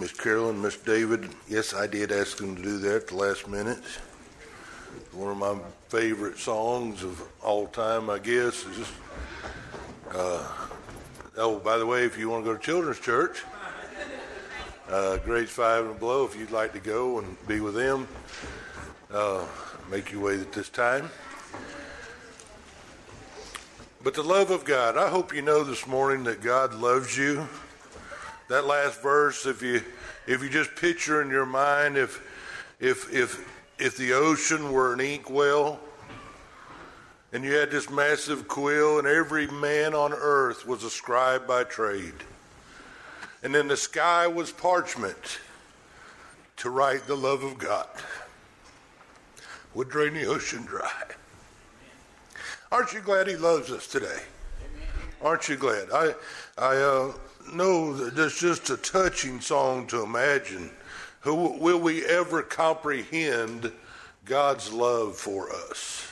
Miss Carolyn, Miss David. Yes, I did ask them to do that at the last minute. One of my favorite songs of all time, I guess, is just. Uh, oh, by the way, if you want to go to Children's Church, uh, grades five and below, if you'd like to go and be with them, uh, make your way at this time. But the love of God, I hope you know this morning that God loves you. That last verse, if you if you just picture in your mind if if if if the ocean were an inkwell and you had this massive quill and every man on earth was a scribe by trade. And then the sky was parchment to write the love of God. Would drain the ocean dry. Aren't you glad He loves us today? Aren't you glad? I, I uh, know that it's just a touching song to imagine. Who will we ever comprehend God's love for us?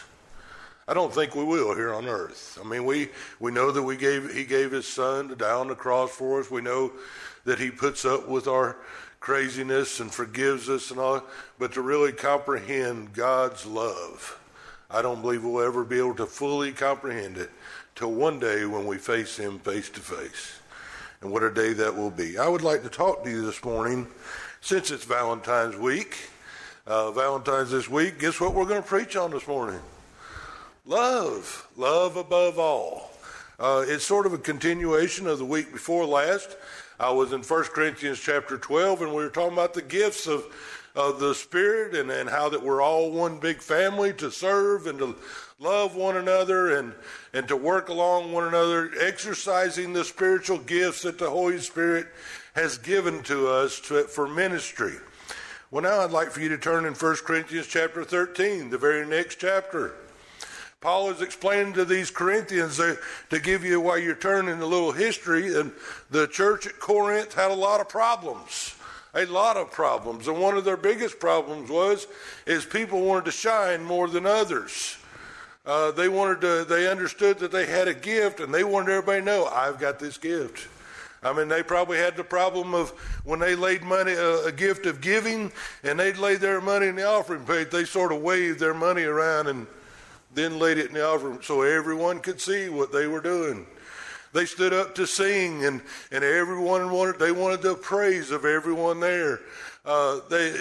I don't think we will here on earth. I mean, we, we know that we gave He gave His Son to die on the cross for us. We know that He puts up with our craziness and forgives us and all. But to really comprehend God's love I don't believe we'll ever be able to fully comprehend it till one day when we face Him face to face. And what a day that will be. I would like to talk to you this morning, since it's Valentine's week. Uh, Valentine's this week, guess what we're going to preach on this morning? Love. Love above all. Uh, it's sort of a continuation of the week before last. I was in 1 Corinthians chapter 12, and we were talking about the gifts of of the Spirit and, and how that we're all one big family to serve and to love one another and, and to work along one another, exercising the spiritual gifts that the Holy Spirit has given to us to, for ministry. Well, now I'd like for you to turn in 1 Corinthians chapter 13, the very next chapter. Paul is explaining to these Corinthians to give you while you're turning a little history, and the church at Corinth had a lot of problems a lot of problems. And one of their biggest problems was is people wanted to shine more than others. Uh, they wanted to. They understood that they had a gift, and they wanted everybody to know I've got this gift. I mean, they probably had the problem of when they laid money, uh, a gift of giving, and they'd lay their money in the offering plate. They sort of waved their money around and then laid it in the offering so everyone could see what they were doing. They stood up to sing, and, and everyone wanted, they wanted the praise of everyone there. Uh, they,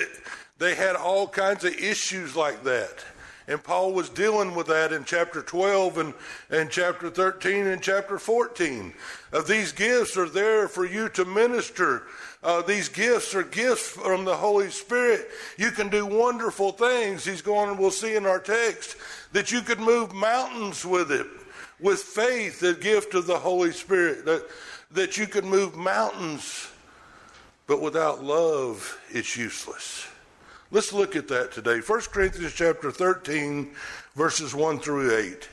they had all kinds of issues like that. And Paul was dealing with that in chapter 12 and, and chapter 13 and chapter 14. Uh, these gifts are there for you to minister. Uh, these gifts are gifts from the Holy Spirit. You can do wonderful things. He's going, we'll see in our text, that you could move mountains with it with faith, the gift of the Holy Spirit, that, that you can move mountains, but without love, it's useless. Let's look at that today. 1 Corinthians chapter 13, verses 1 through 8.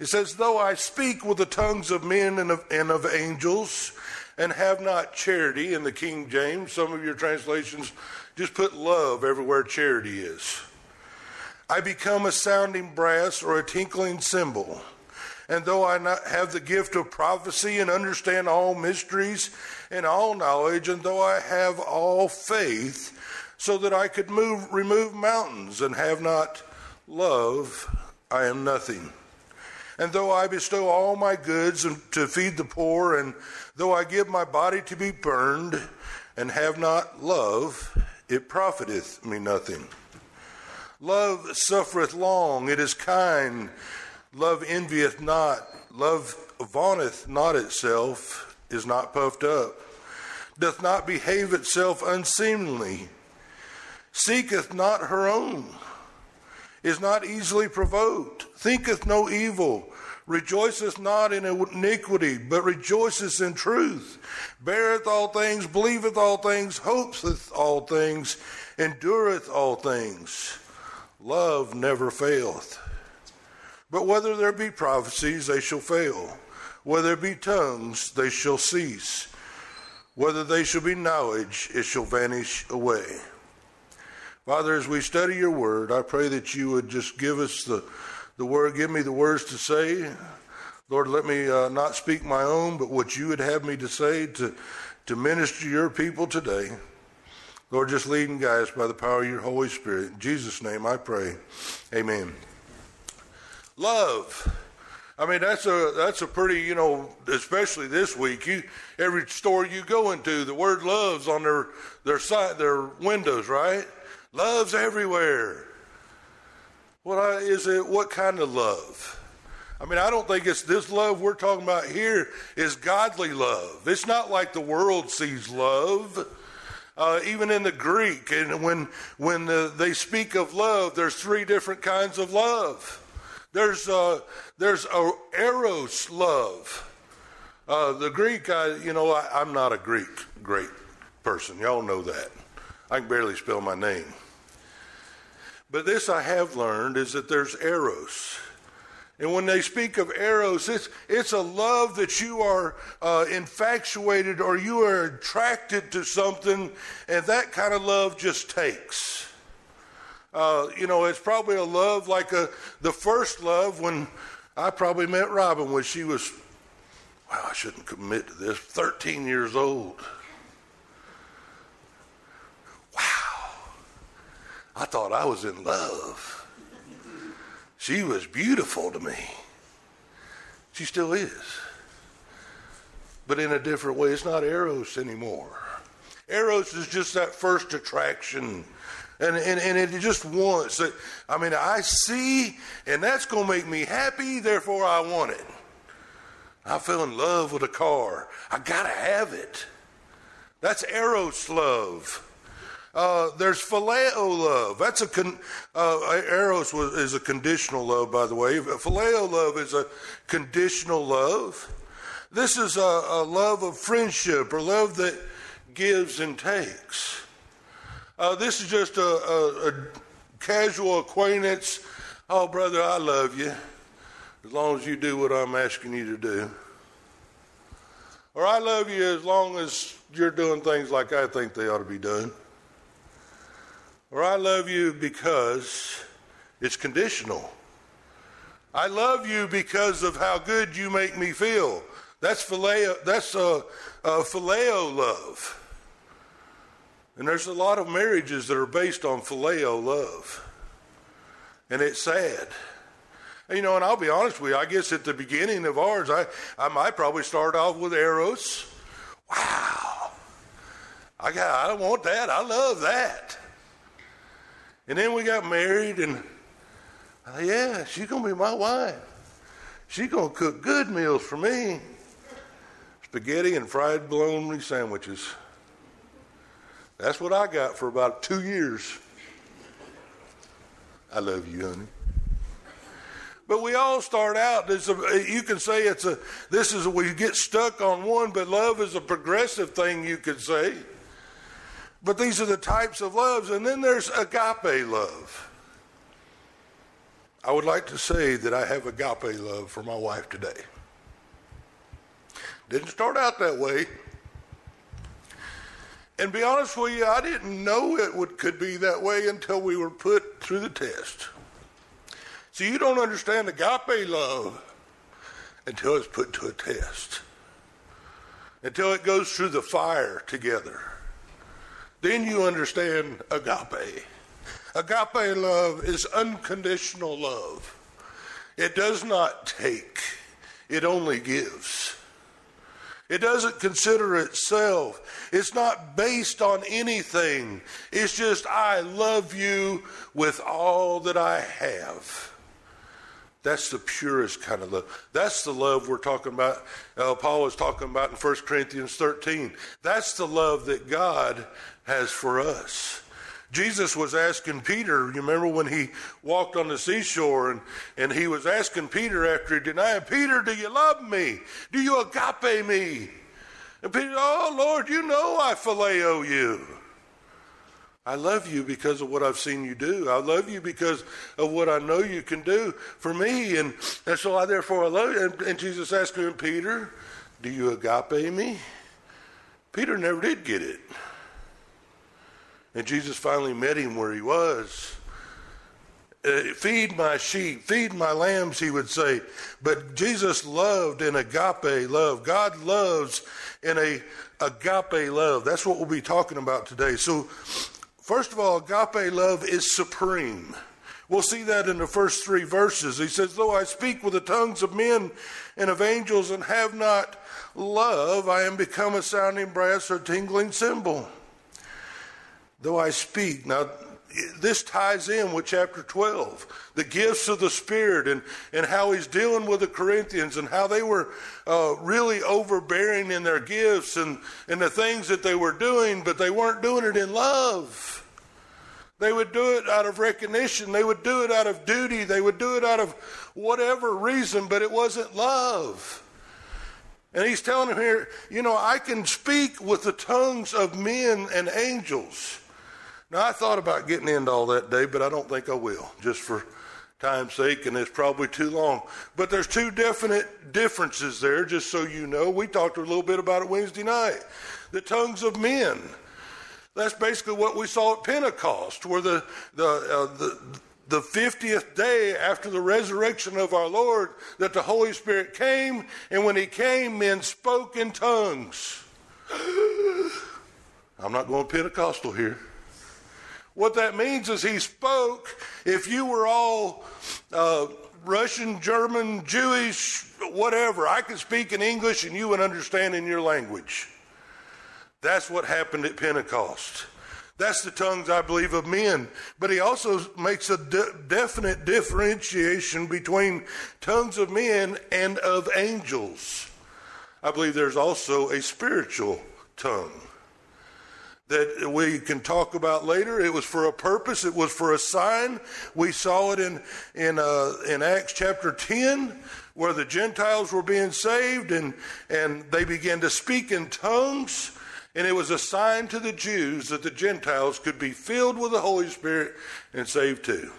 It says, Though I speak with the tongues of men and of, and of angels, and have not charity in the King James, some of your translations just put love everywhere charity is. I become a sounding brass or a tinkling cymbal. And though I not have the gift of prophecy and understand all mysteries and all knowledge, and though I have all faith, so that I could move, remove mountains and have not love, I am nothing. And though I bestow all my goods to feed the poor, and though I give my body to be burned, and have not love, it profiteth me nothing. Love suffereth long, it is kind. Love envieth not, love vaunteth not itself, is not puffed up, doth not behave itself unseemly, seeketh not her own, is not easily provoked, thinketh no evil, rejoiceth not in iniquity, but rejoiceth in truth, beareth all things, believeth all things, hopeth all things, endureth all things. Love never faileth. But whether there be prophecies, they shall fail. Whether there be tongues, they shall cease. Whether they shall be knowledge, it shall vanish away. Father, as we study your word, I pray that you would just give us the, the word, give me the words to say. Lord, let me uh, not speak my own, but what you would have me to say to, to minister your people today. Lord, just lead and guide us by the power of your Holy Spirit. In Jesus' name I pray. Amen. Love. I mean, that's a that's a pretty, you know, especially this week. You every store you go into, the word love's on their their side their windows, right? Love's everywhere. What is it? What kind of love? I mean, I don't think it's this love we're talking about here is godly love. It's not like the world sees love. Uh, even in the Greek, and when when the, they speak of love, there's three different kinds of love. There's uh, there's a eros love. Uh, the Greek, I, you know, I, I'm not a Greek great person. Y'all know that. I can barely spell my name. But this I have learned is that there's eros. And when they speak of eros, it's, it's a love that you are uh, infatuated or you are attracted to something, and that kind of love just takes. Uh, you know, it's probably a love like a, the first love when I probably met Robin when she was, well, I shouldn't commit to this, 13 years old. I thought I was in love. She was beautiful to me. She still is. But in a different way. It's not Eros anymore. Eros is just that first attraction. And, and, and it just wants it. I mean, I see, and that's going to make me happy, therefore I want it. I fell in love with a car. I got to have it. That's Eros love. Uh, there's phileo love. That's a con, uh, eros was, is a conditional love, by the way. Phileo love is a conditional love. This is a, a love of friendship or love that gives and takes. Uh, this is just a, a, a casual acquaintance. Oh, brother, I love you as long as you do what I'm asking you to do. Or I love you as long as you're doing things like I think they ought to be done. Or I love you because it's conditional. I love you because of how good you make me feel. That's phileo, that's a, a phileo love. And there's a lot of marriages that are based on phileo love. And it's sad. You know, and I'll be honest with you, I guess at the beginning of ours, I, I might probably start off with Eros. Wow. I got I don't want that. I love that. And then we got married, and thought, yeah, she's going to be my wife. She's going to cook good meals for me spaghetti and fried bologna sandwiches. That's what I got for about two years. I love you, honey. But we all start out. A, you can say it's a. This is we get stuck on one, but love is a progressive thing. You could say. But these are the types of loves. And then there's agape love. I would like to say that I have agape love for my wife today. Didn't start out that way. And be honest with you, I didn't know it would, could be that way until we were put through the test. So you don't understand agape love until it's put to a test, until it goes through the fire together. Then you understand agape. Agape love is unconditional love. It does not take, it only gives. It doesn't consider itself. It's not based on anything. It's just, I love you with all that I have. That's the purest kind of love. That's the love we're talking about. Uh, Paul is talking about in 1 Corinthians 13. That's the love that God has for us. Jesus was asking Peter, you remember when he walked on the seashore and, and he was asking Peter after he denied, Peter, do you love me? Do you agape me? And Peter, oh Lord, you know I phileo you. I love you because of what I've seen you do. I love you because of what I know you can do for me. And, and so I therefore I love you. And, and Jesus asked him, Peter, do you agape me? Peter never did get it. And Jesus finally met him where he was. uh, feed my sheep, feed my lambs, he would say. But Jesus loved in agape love. God loves in a agape love. That's what we'll be talking about today. So, first of all, agape love is supreme. We'll see that in the first three verses. He says, Though I speak with the tongues of men and of angels and have not love, I am become a sounding brass or tingling cymbal. Though I speak. Now, this ties in with chapter 12 the gifts of the spirit and, and how he's dealing with the corinthians and how they were uh, really overbearing in their gifts and, and the things that they were doing but they weren't doing it in love. They would do it out of recognition. They would do it out of duty. They would do it out of whatever reason but it wasn't love. And he's telling them here you know i can speak with the tongues of men and angels now, I thought about getting into all that day, but I don't think I will, just for time's sake, and it's probably too long. But there's two definite differences there, just so you know. We talked a little bit about it Wednesday night. The tongues of men. That's basically what we saw at Pentecost, where the the uh, the the 50th day after the resurrection of our Lord, that the Holy Spirit came, and when He came, men spoke in tongues. I'm not going Pentecostal here. What that means is he spoke. If you were all uh, Russian, German, Jewish, whatever, I could speak in English and you would understand in your language. That's what happened at Pentecost. That's the tongues, I believe, of men. But he also makes a de- definite differentiation between tongues of men and of angels. I believe there's also a spiritual tongue that we can talk about later. It was for a purpose. It was for a sign. We saw it in in uh, in Acts chapter ten, where the Gentiles were being saved, and and they began to speak in tongues. And it was a sign to the Jews that the Gentiles could be filled with the Holy Spirit and saved too.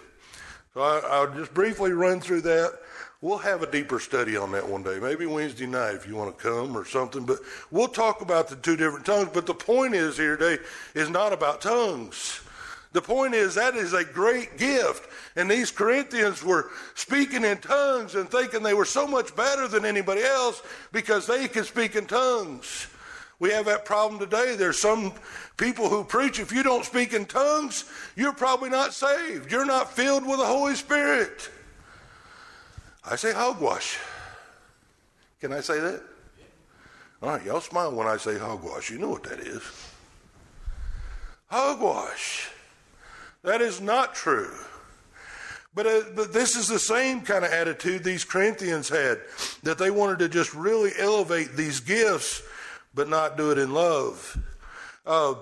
So I, I'll just briefly run through that. We'll have a deeper study on that one day, maybe Wednesday night if you want to come or something. But we'll talk about the two different tongues. But the point is here today is not about tongues. The point is that is a great gift. And these Corinthians were speaking in tongues and thinking they were so much better than anybody else because they could speak in tongues. We have that problem today. There's some people who preach if you don't speak in tongues, you're probably not saved. You're not filled with the Holy Spirit. I say hogwash. Can I say that? All right, y'all smile when I say hogwash. You know what that is. Hogwash. That is not true. But, uh, but this is the same kind of attitude these Corinthians had, that they wanted to just really elevate these gifts, but not do it in love. Uh,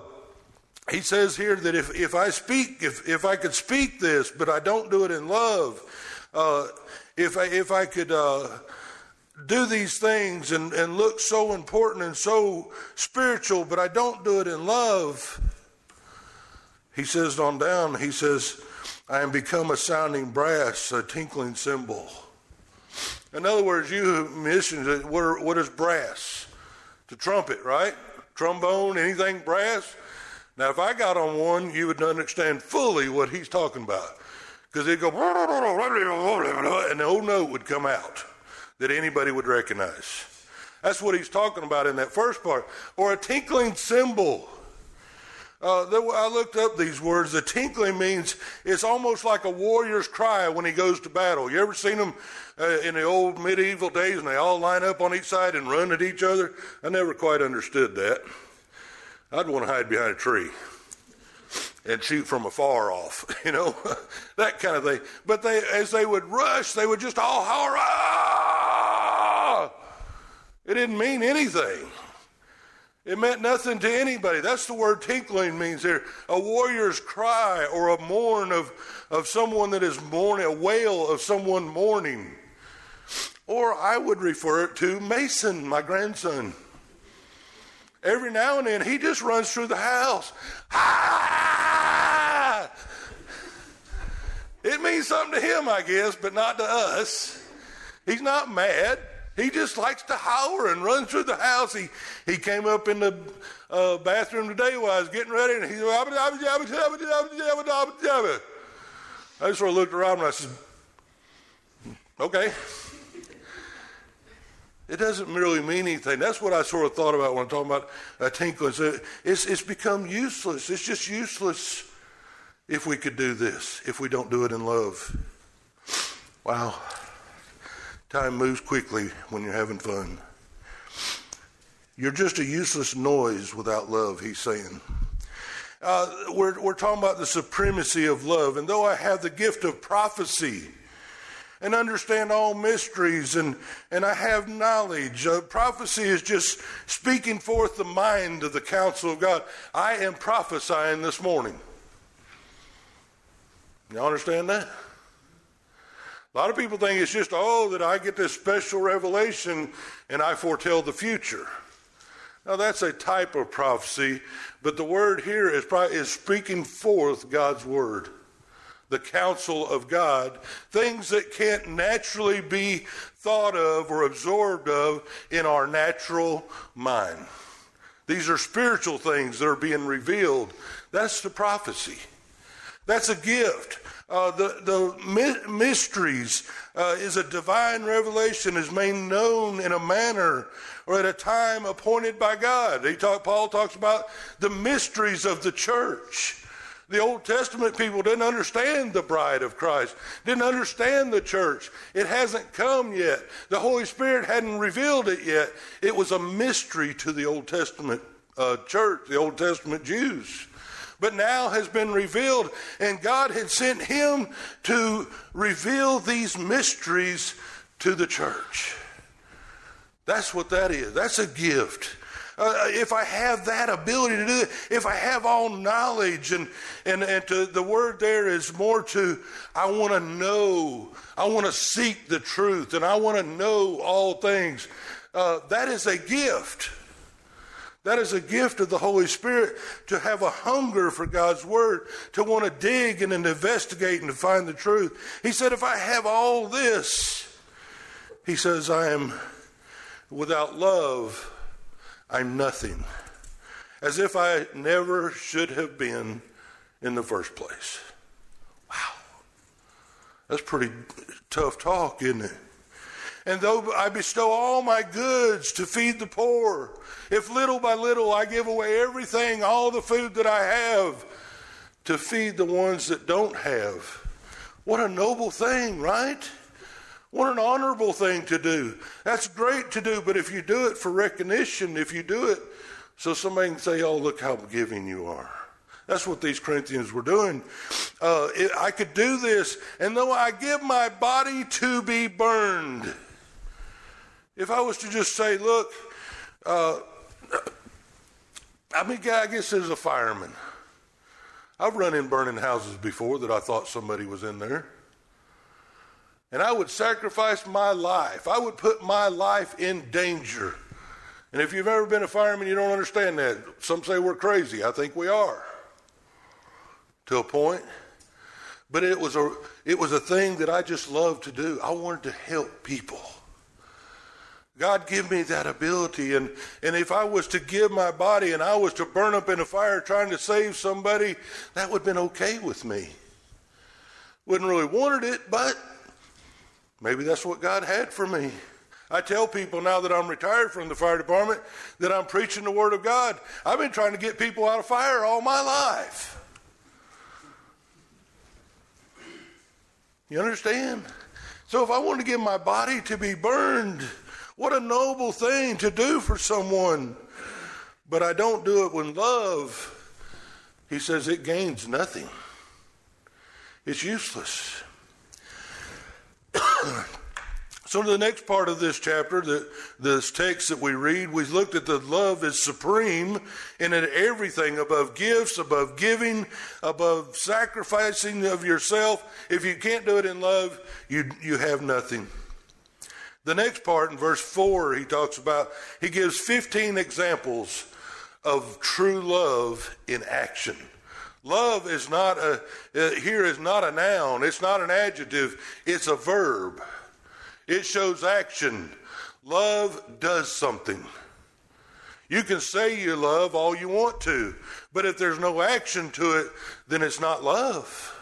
he says here that if, if I speak, if, if I could speak this, but I don't do it in love, uh, if I, if I could uh, do these things and, and look so important and so spiritual, but I don't do it in love, he says on down, he says, I am become a sounding brass, a tinkling cymbal. In other words, you musicians, what, are, what is brass? The trumpet, right? Trombone, anything brass? Now, if I got on one, you would understand fully what he's talking about because it'd go, and the old note would come out that anybody would recognize. That's what he's talking about in that first part. Or a tinkling cymbal. Uh, I looked up these words. The tinkling means it's almost like a warrior's cry when he goes to battle. You ever seen them uh, in the old medieval days and they all line up on each side and run at each other? I never quite understood that. I'd want to hide behind a tree and shoot from afar off, you know, that kind of thing. But they, as they would rush, they would just all holler. It didn't mean anything. It meant nothing to anybody. That's the word tinkling means here. A warrior's cry or a mourn of, of someone that is mourning, a wail of someone mourning. Or I would refer it to Mason, my grandson. Every now and then he just runs through the house. Ah! It means something to him, I guess, but not to us. He's not mad. He just likes to holler and run through the house. He he came up in the uh, bathroom today while I was getting ready, and he's I just sort of looked around and I said, okay. It doesn't really mean anything. That's what I sort of thought about when I'm talking about a tinkling. It's, it's become useless. It's just useless if we could do this, if we don't do it in love. Wow. Time moves quickly when you're having fun. You're just a useless noise without love, he's saying. Uh, we're, we're talking about the supremacy of love. And though I have the gift of prophecy and understand all mysteries and, and I have knowledge, uh, prophecy is just speaking forth the mind of the counsel of God. I am prophesying this morning. You understand that? A lot of people think it's just, oh, that I get this special revelation and I foretell the future. Now, that's a type of prophecy, but the word here is, probably is speaking forth God's word, the counsel of God, things that can't naturally be thought of or absorbed of in our natural mind. These are spiritual things that are being revealed. That's the prophecy. That's a gift. Uh, the the mysteries uh, is a divine revelation is made known in a manner or at a time appointed by God. He talk, Paul talks about the mysteries of the church. The Old Testament people didn't understand the bride of Christ, didn't understand the church. It hasn't come yet. The Holy Spirit hadn't revealed it yet. It was a mystery to the Old Testament uh, church, the Old Testament Jews but now has been revealed. And God had sent him to reveal these mysteries to the church. That's what that is. That's a gift. Uh, if I have that ability to do it, if I have all knowledge, and and and to, the word there is more to, I want to know, I want to seek the truth, and I want to know all things. Uh, that is a gift. That is a gift of the Holy Spirit to have a hunger for God's Word, to want to dig and investigate and to find the truth. He said, If I have all this, he says, I am without love, I'm nothing. As if I never should have been in the first place. Wow. That's pretty tough talk, isn't it? And though I bestow all my goods to feed the poor, if little by little I give away everything, all the food that I have, to feed the ones that don't have, what a noble thing, right? What an honorable thing to do. That's great to do, but if you do it for recognition, if you do it so somebody can say, oh, look how giving you are. That's what these Corinthians were doing. Uh, it, I could do this, and though I give my body to be burned, if I was to just say, look, uh, I mean, I guess as a fireman, I've run in burning houses before that I thought somebody was in there. And I would sacrifice my life. I would put my life in danger. And if you've ever been a fireman, you don't understand that. Some say we're crazy. I think we are. To a point. But it was a it was a thing that I just loved to do. I wanted to help people. God give me that ability. And, and if I was to give my body and I was to burn up in a fire trying to save somebody, that would have been okay with me. Wouldn't really wanted it, but maybe that's what God had for me. I tell people now that I'm retired from the fire department that I'm preaching the Word of God. I've been trying to get people out of fire all my life. You understand? So if I want to give my body to be burned, what a noble thing to do for someone. But I don't do it with love. He says it gains nothing, it's useless. so, the next part of this chapter, the, this text that we read, we looked at the love is supreme and in everything above gifts, above giving, above sacrificing of yourself. If you can't do it in love, you, you have nothing. The next part in verse 4, he talks about, he gives 15 examples of true love in action. Love is not a, uh, here is not a noun, it's not an adjective, it's a verb. It shows action. Love does something. You can say you love all you want to, but if there's no action to it, then it's not love.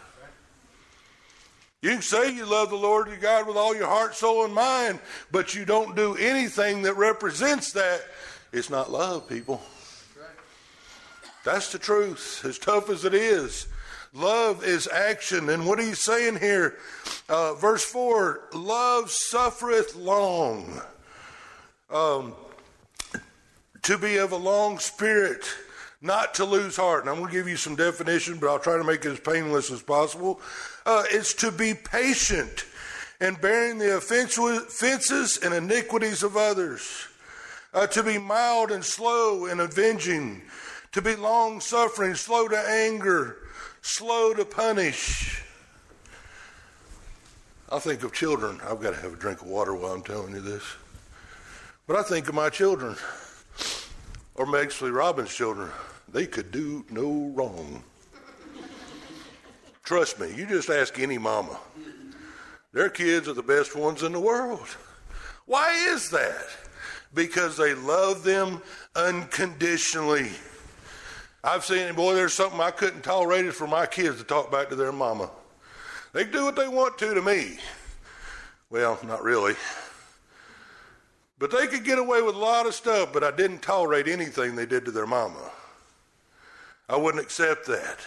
You say you love the Lord your God with all your heart, soul, and mind, but you don't do anything that represents that. It's not love, people. That's the truth, as tough as it is. Love is action. And what are you saying here? Uh, verse 4 Love suffereth long. Um, to be of a long spirit, not to lose heart. And I'm going to give you some definition, but I'll try to make it as painless as possible. Uh, it's to be patient and bearing the offenses and iniquities of others. Uh, to be mild and slow in avenging. To be long suffering, slow to anger, slow to punish. I think of children. I've got to have a drink of water while I'm telling you this. But I think of my children, or Megsley Robbins' children. They could do no wrong. Trust me, you just ask any mama. Their kids are the best ones in the world. Why is that? Because they love them unconditionally. I've seen, boy, there's something I couldn't tolerate is for my kids to talk back to their mama. They do what they want to to me. Well, not really. But they could get away with a lot of stuff, but I didn't tolerate anything they did to their mama. I wouldn't accept that.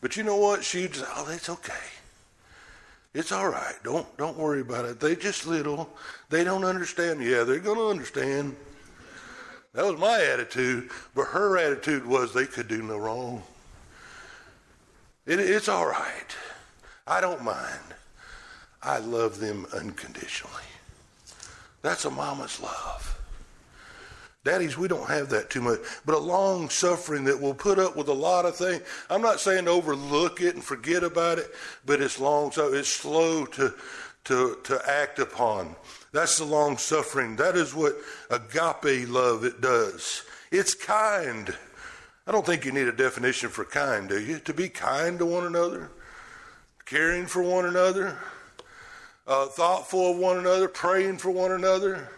But you know what? She'd say, oh, it's okay. It's all right. Don't don't worry about it. They just little. They don't understand. Yeah, they're to understand. That was my attitude, but her attitude was they could do no wrong. It, it's all right. I don't mind. I love them unconditionally. That's a mama's love. Daddies, we don't have that too much, but a long suffering that will put up with a lot of things. I'm not saying to overlook it and forget about it, but it's long, so it's slow to to to act upon. That's the long suffering. That is what agape love it does. It's kind. I don't think you need a definition for kind, do you? To be kind to one another, caring for one another, uh, thoughtful of one another, praying for one another,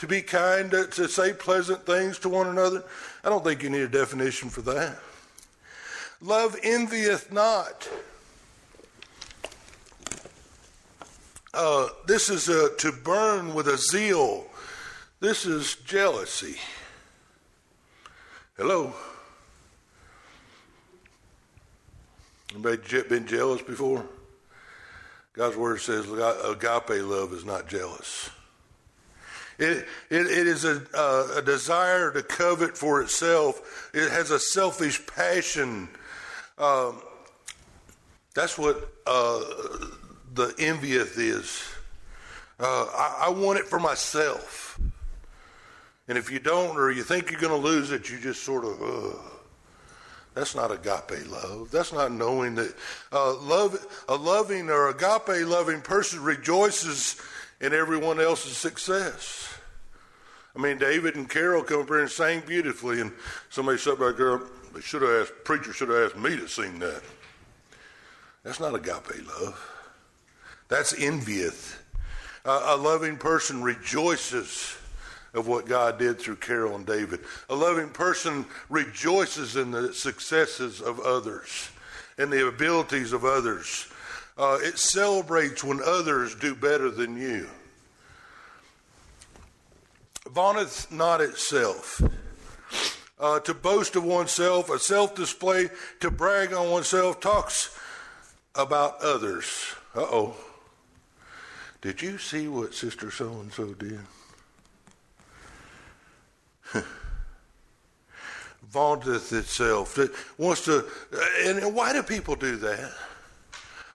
to be kind, to, to say pleasant things to one another. I don't think you need a definition for that. Love envieth not. Uh, this is a, to burn with a zeal. This is jealousy. Hello? Anybody been jealous before? God's word says agape love is not jealous. It, it, it is a, a desire to covet for itself. It has a selfish passion. Um, that's what uh, the envieth is. Uh, I, I, want it for myself. And if you don't, or you think you're going to lose it, you just sort of, uh, that's not agape love. That's not knowing that uh, love, a loving or agape loving person rejoices in everyone else's success. I mean, David and Carol come up here and sang beautifully, and somebody said back there, they should have asked, preacher should have asked me to sing that. That's not agape love. That's envieth. A loving person rejoices of what God did through Carol and David. A loving person rejoices in the successes of others and the abilities of others. Uh, it celebrates when others do better than you. Vaunteth not itself. Uh, to boast of oneself, a self display, to brag on oneself, talks about others. Uh oh. Did you see what Sister So and so did? vaunteth itself. It wants to, and why do people do that?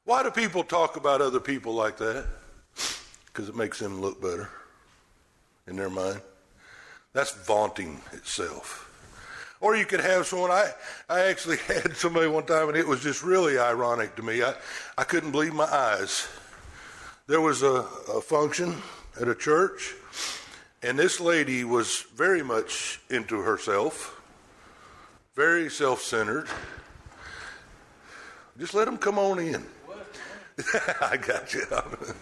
Why do people talk about other people like that? Because it makes them look better in their mind. That's vaunting itself. Or you could have someone, I, I actually had somebody one time, and it was just really ironic to me. I, I couldn't believe my eyes. There was a, a function at a church, and this lady was very much into herself, very self centered. Just let them come on in. I got you.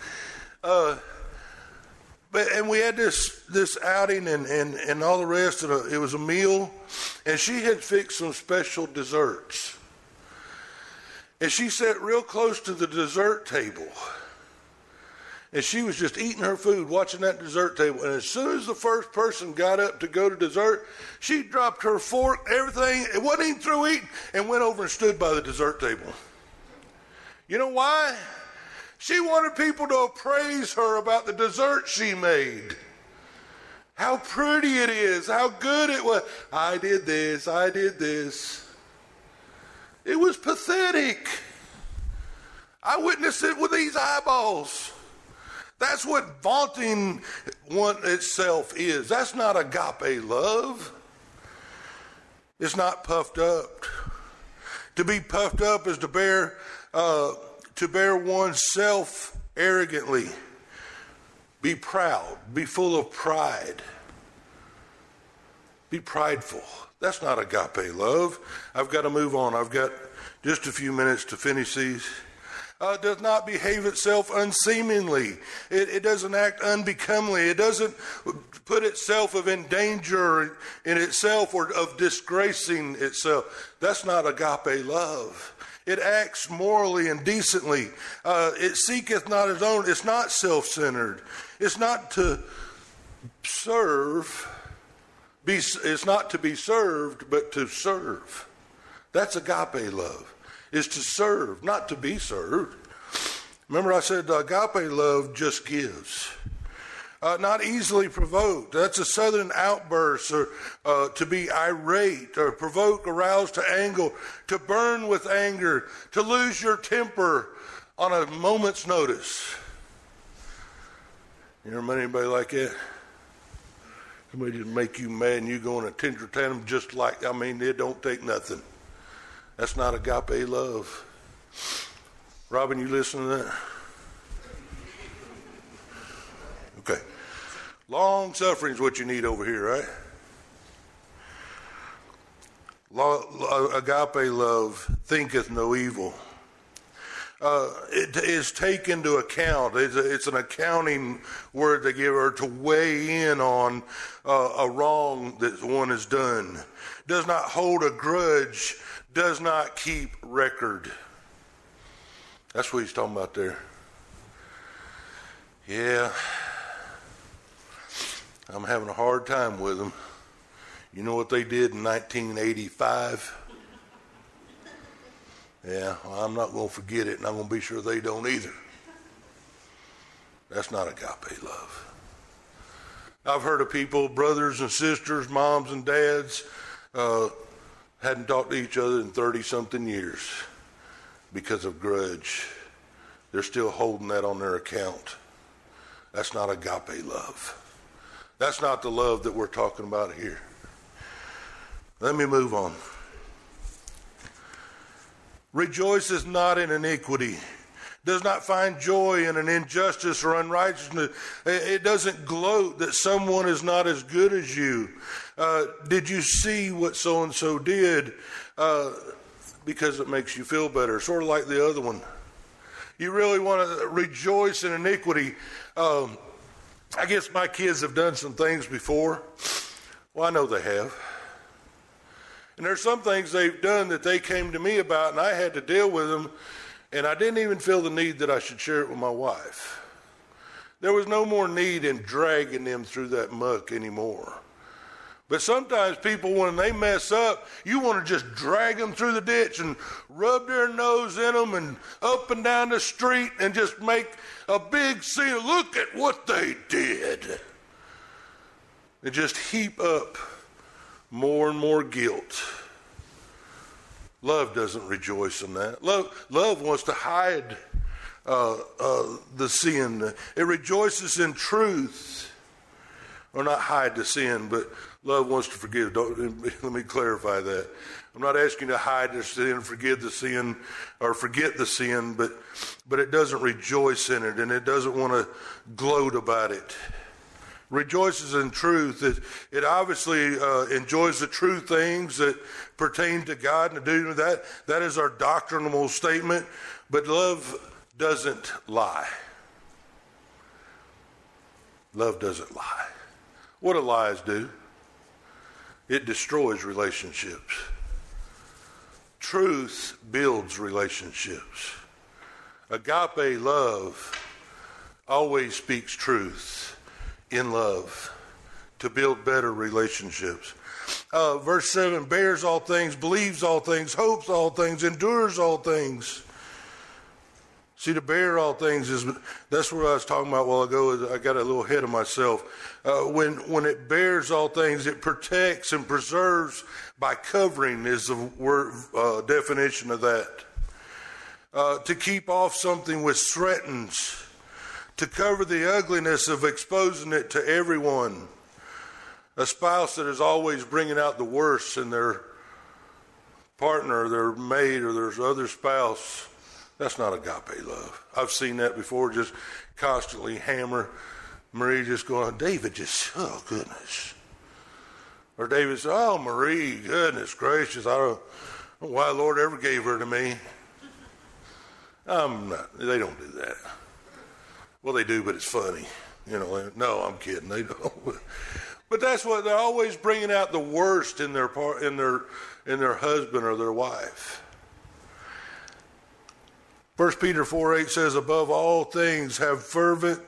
uh, but and we had this this outing and and and all the rest. And it was a meal, and she had fixed some special desserts. And she sat real close to the dessert table. And she was just eating her food, watching that dessert table. And as soon as the first person got up to go to dessert, she dropped her fork, everything, it wasn't even through eating, and went over and stood by the dessert table. You know why? She wanted people to praise her about the dessert she made. How pretty it is, how good it was. I did this, I did this. It was pathetic. I witnessed it with these eyeballs. That's what vaunting one itself is. That's not agape love. It's not puffed up. To be puffed up is to bear uh, to bear oneself arrogantly. Be proud. Be full of pride. Be prideful. That's not agape love. I've got to move on. I've got just a few minutes to finish these. Uh, does not behave itself unseemingly. It, it, doesn't act unbecomingly. It doesn't put itself of in danger in itself or of disgracing itself. That's not agape love. It acts morally and decently. Uh, it seeketh not its own. It's not self centered. It's not to serve. Be, it's not to be served, but to serve. That's agape love, is to serve, not to be served. Remember, I said agape love just gives uh, not easily provoked. That's a southern outburst, or uh, to be irate, or provoke, arouse to anger, to burn with anger, to lose your temper on a moment's notice. You ever met anybody like that? Somebody just make you mad and you go in a tender tantrum just like, I mean, it don't take nothing. That's not agape love. Robin, you listen to that? Long suffering is what you need over here, right? Agape love thinketh no evil. Uh, it is taken into account. It's, a, it's, an accounting word they give her to weigh in on uh, a wrong that one has done. Does not hold a grudge. Does not keep record. That's what he's talking about there. Yeah. I'm having a hard time with them. You know what they did in 1985? Yeah, well, I'm not going to forget it, and I'm going to be sure they don't either. That's not agape love. I've heard of people, brothers and sisters, moms and dads, uh, hadn't talked to each other in 30 something years because of grudge. They're still holding that on their account. That's not agape love. That's not the love that we're talking about here. Let me move on. Rejoices not in iniquity, does not find joy in an injustice or unrighteousness. It doesn't gloat that someone is not as good as you. Uh, did you see what so and so did? Uh, because it makes you feel better, sort of like the other one. You really want to rejoice in iniquity. Um, I guess my kids have done some things before. Well, I know they have. And there's some things they've done that they came to me about, and I had to deal with them, and I didn't even feel the need that I should share it with my wife. There was no more need in dragging them through that muck anymore. But sometimes people, when they mess up, you want to just drag them through the ditch and rub their nose in them and up and down the street and just make a big scene. Look at what they did. And just heap up more and more guilt. Love doesn't rejoice in that. Love, love wants to hide uh, uh, the sin. It rejoices in truth, or not hide the sin, but Love wants to forgive. Don't, let me clarify that. I'm not asking to hide the sin, forgive the sin, or forget the sin, but, but it doesn't rejoice in it and it doesn't want to gloat about it. Rejoices in truth. It, it obviously uh, enjoys the true things that pertain to God and to do that. That is our doctrinal statement. But love doesn't lie. Love doesn't lie. What do lies do? It destroys relationships. truth builds relationships. Agape love always speaks truth in love to build better relationships. Uh, verse 7 bears all things, believes all things, hopes all things, endures all things. See, to bear all things is that's what I was talking about a while ago. I got a little ahead of myself. Uh, when when it bears all things, it protects and preserves by covering is the word uh, definition of that. Uh, to keep off something which threatens, to cover the ugliness of exposing it to everyone. A spouse that is always bringing out the worst in their partner, their mate, or their other spouse that's not agape love. I've seen that before, just constantly hammer. Marie just going, David just, oh goodness. Or David said, oh Marie, goodness gracious, I don't know why the Lord ever gave her to me. I'm not, they don't do that. Well, they do, but it's funny. You know, no, I'm kidding. They don't. But that's what they're always bringing out the worst in their part, in their in their husband or their wife. 1 Peter 4 8 says, Above all things, have fervent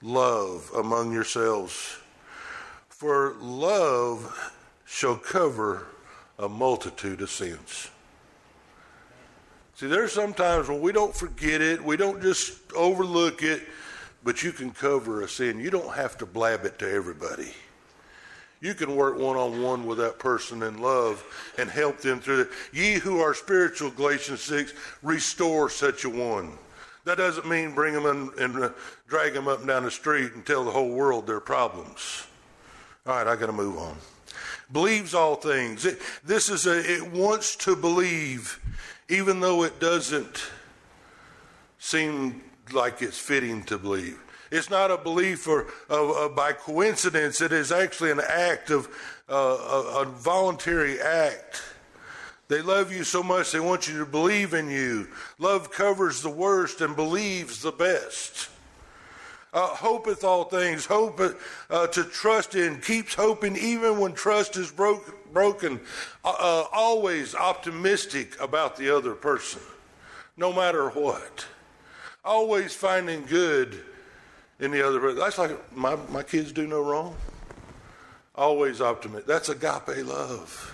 love among yourselves, for love shall cover a multitude of sins. See, there's sometimes when we don't forget it, we don't just overlook it, but you can cover a sin. You don't have to blab it to everybody. You can work one on one with that person in love and help them through it. Ye who are spiritual, Galatians 6, restore such a one. That doesn't mean bring them in and uh, drag them up and down the street and tell the whole world their problems. All right, I got to move on. Believes all things. It, this is a, it wants to believe, even though it doesn't seem like it's fitting to believe. It's not a belief or uh, by coincidence. It is actually an act of uh, a, a voluntary act. They love you so much they want you to believe in you. Love covers the worst and believes the best. Uh, hopeth all things, hope uh, to trust in, keeps hoping even when trust is broke, broken. Uh, uh always optimistic about the other person, no matter what. Always finding good in the other. That's like my, my kids do no wrong. Always optimistic. That's agape love.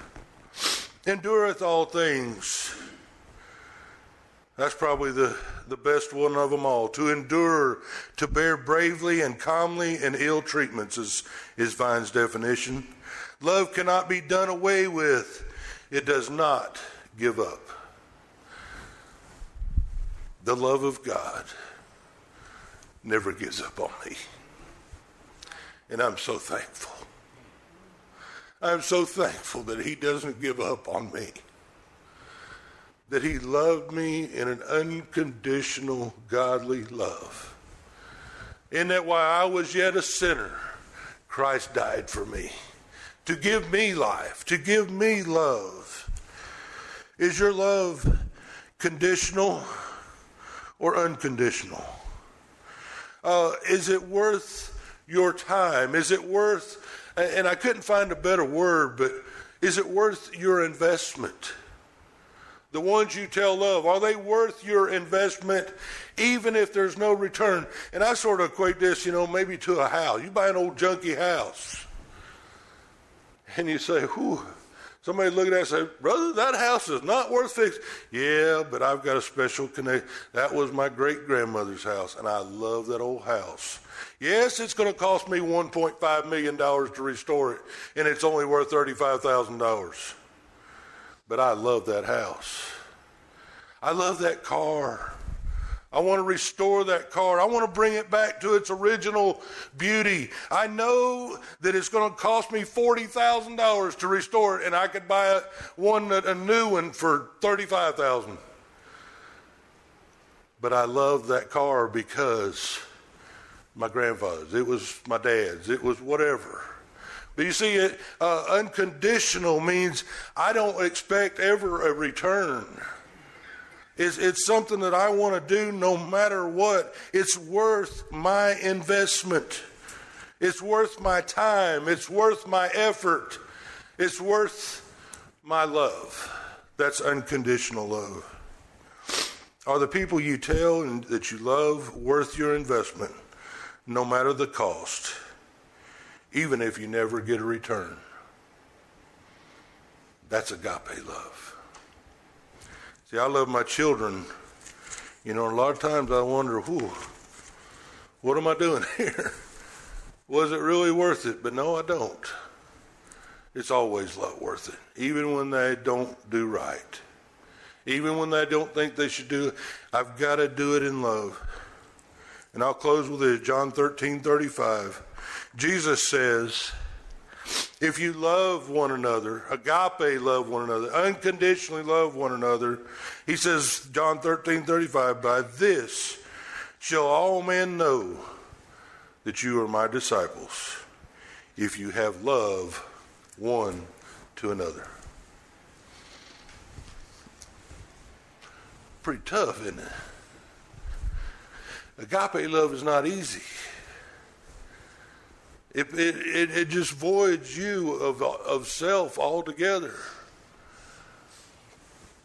Endureth all things. That's probably the, the best one of them all. To endure, to bear bravely and calmly and ill treatments is, is Vine's definition. Love cannot be done away with. It does not give up. The love of God never gives up on me. And I'm so thankful. I'm so thankful that He doesn't give up on me. That He loved me in an unconditional, godly love. In that while I was yet a sinner, Christ died for me. To give me life, to give me love. Is your love conditional or unconditional? Uh, is it worth your time? Is it worth, and I couldn't find a better word, but is it worth your investment? The ones you tell love, are they worth your investment even if there's no return? And I sort of equate this, you know, maybe to a house. You buy an old junky house and you say, whew, Somebody look at that and say, Brother, that house is not worth fixing. Yeah, but I've got a special connection. That was my great grandmother's house, and I love that old house. Yes, it's going to cost me $1.5 million to restore it, and it's only worth $35,000. But I love that house. I love that car. I want to restore that car. I want to bring it back to its original beauty. I know that it's going to cost me $40,000 to restore it, and I could buy a, one, a new one for $35,000. But I love that car because my grandfather's, it was my dad's, it was whatever. But you see, it, uh, unconditional means I don't expect ever a return. It's, it's something that I want to do no matter what. It's worth my investment. It's worth my time. It's worth my effort. It's worth my love. That's unconditional love. Are the people you tell and that you love worth your investment, no matter the cost, even if you never get a return? That's agape love. See, I love my children. You know, a lot of times I wonder, whew, what am I doing here? Was it really worth it? But no, I don't. It's always a lot worth it, even when they don't do right. Even when they don't think they should do it, I've got to do it in love. And I'll close with this John 13 35. Jesus says, if you love one another, agape love one another, unconditionally love one another, he says, John 13 35, by this shall all men know that you are my disciples, if you have love one to another. Pretty tough, isn't it? Agape love is not easy. It, it, it, just voids you of, of self altogether.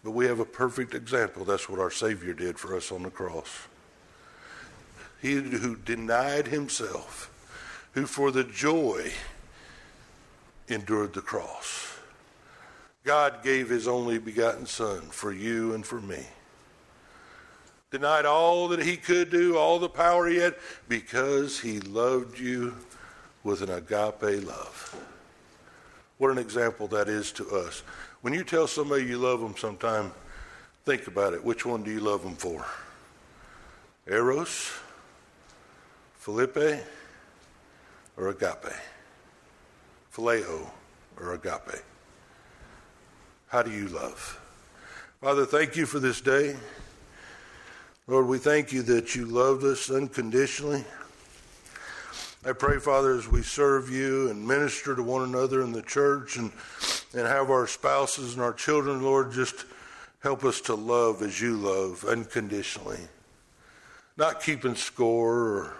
But we have a perfect example. That's what our Savior did for us on the cross. He who denied himself, who for the joy endured the cross. God gave his only begotten Son for you and for me. Denied all that he could do, all the power he had, because he loved you with an agape love. What an example that is to us. When you tell somebody you love them sometime, think about it. Which one do you love them for? Eros, Phileo, or agape? Phileo or agape? How do you love? Father, thank you for this day. Lord, we thank you that you loved us unconditionally. I pray, Father, as we serve you and minister to one another in the church and, and have our spouses and our children, Lord, just help us to love as you love unconditionally. Not keeping score or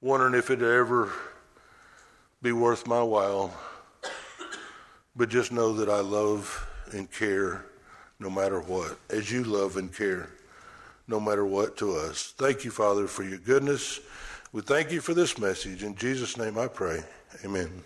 wondering if it'd ever be worth my while, but just know that I love and care no matter what, as you love and care no matter what to us. Thank you, Father, for your goodness. We thank you for this message. In Jesus' name I pray. Amen.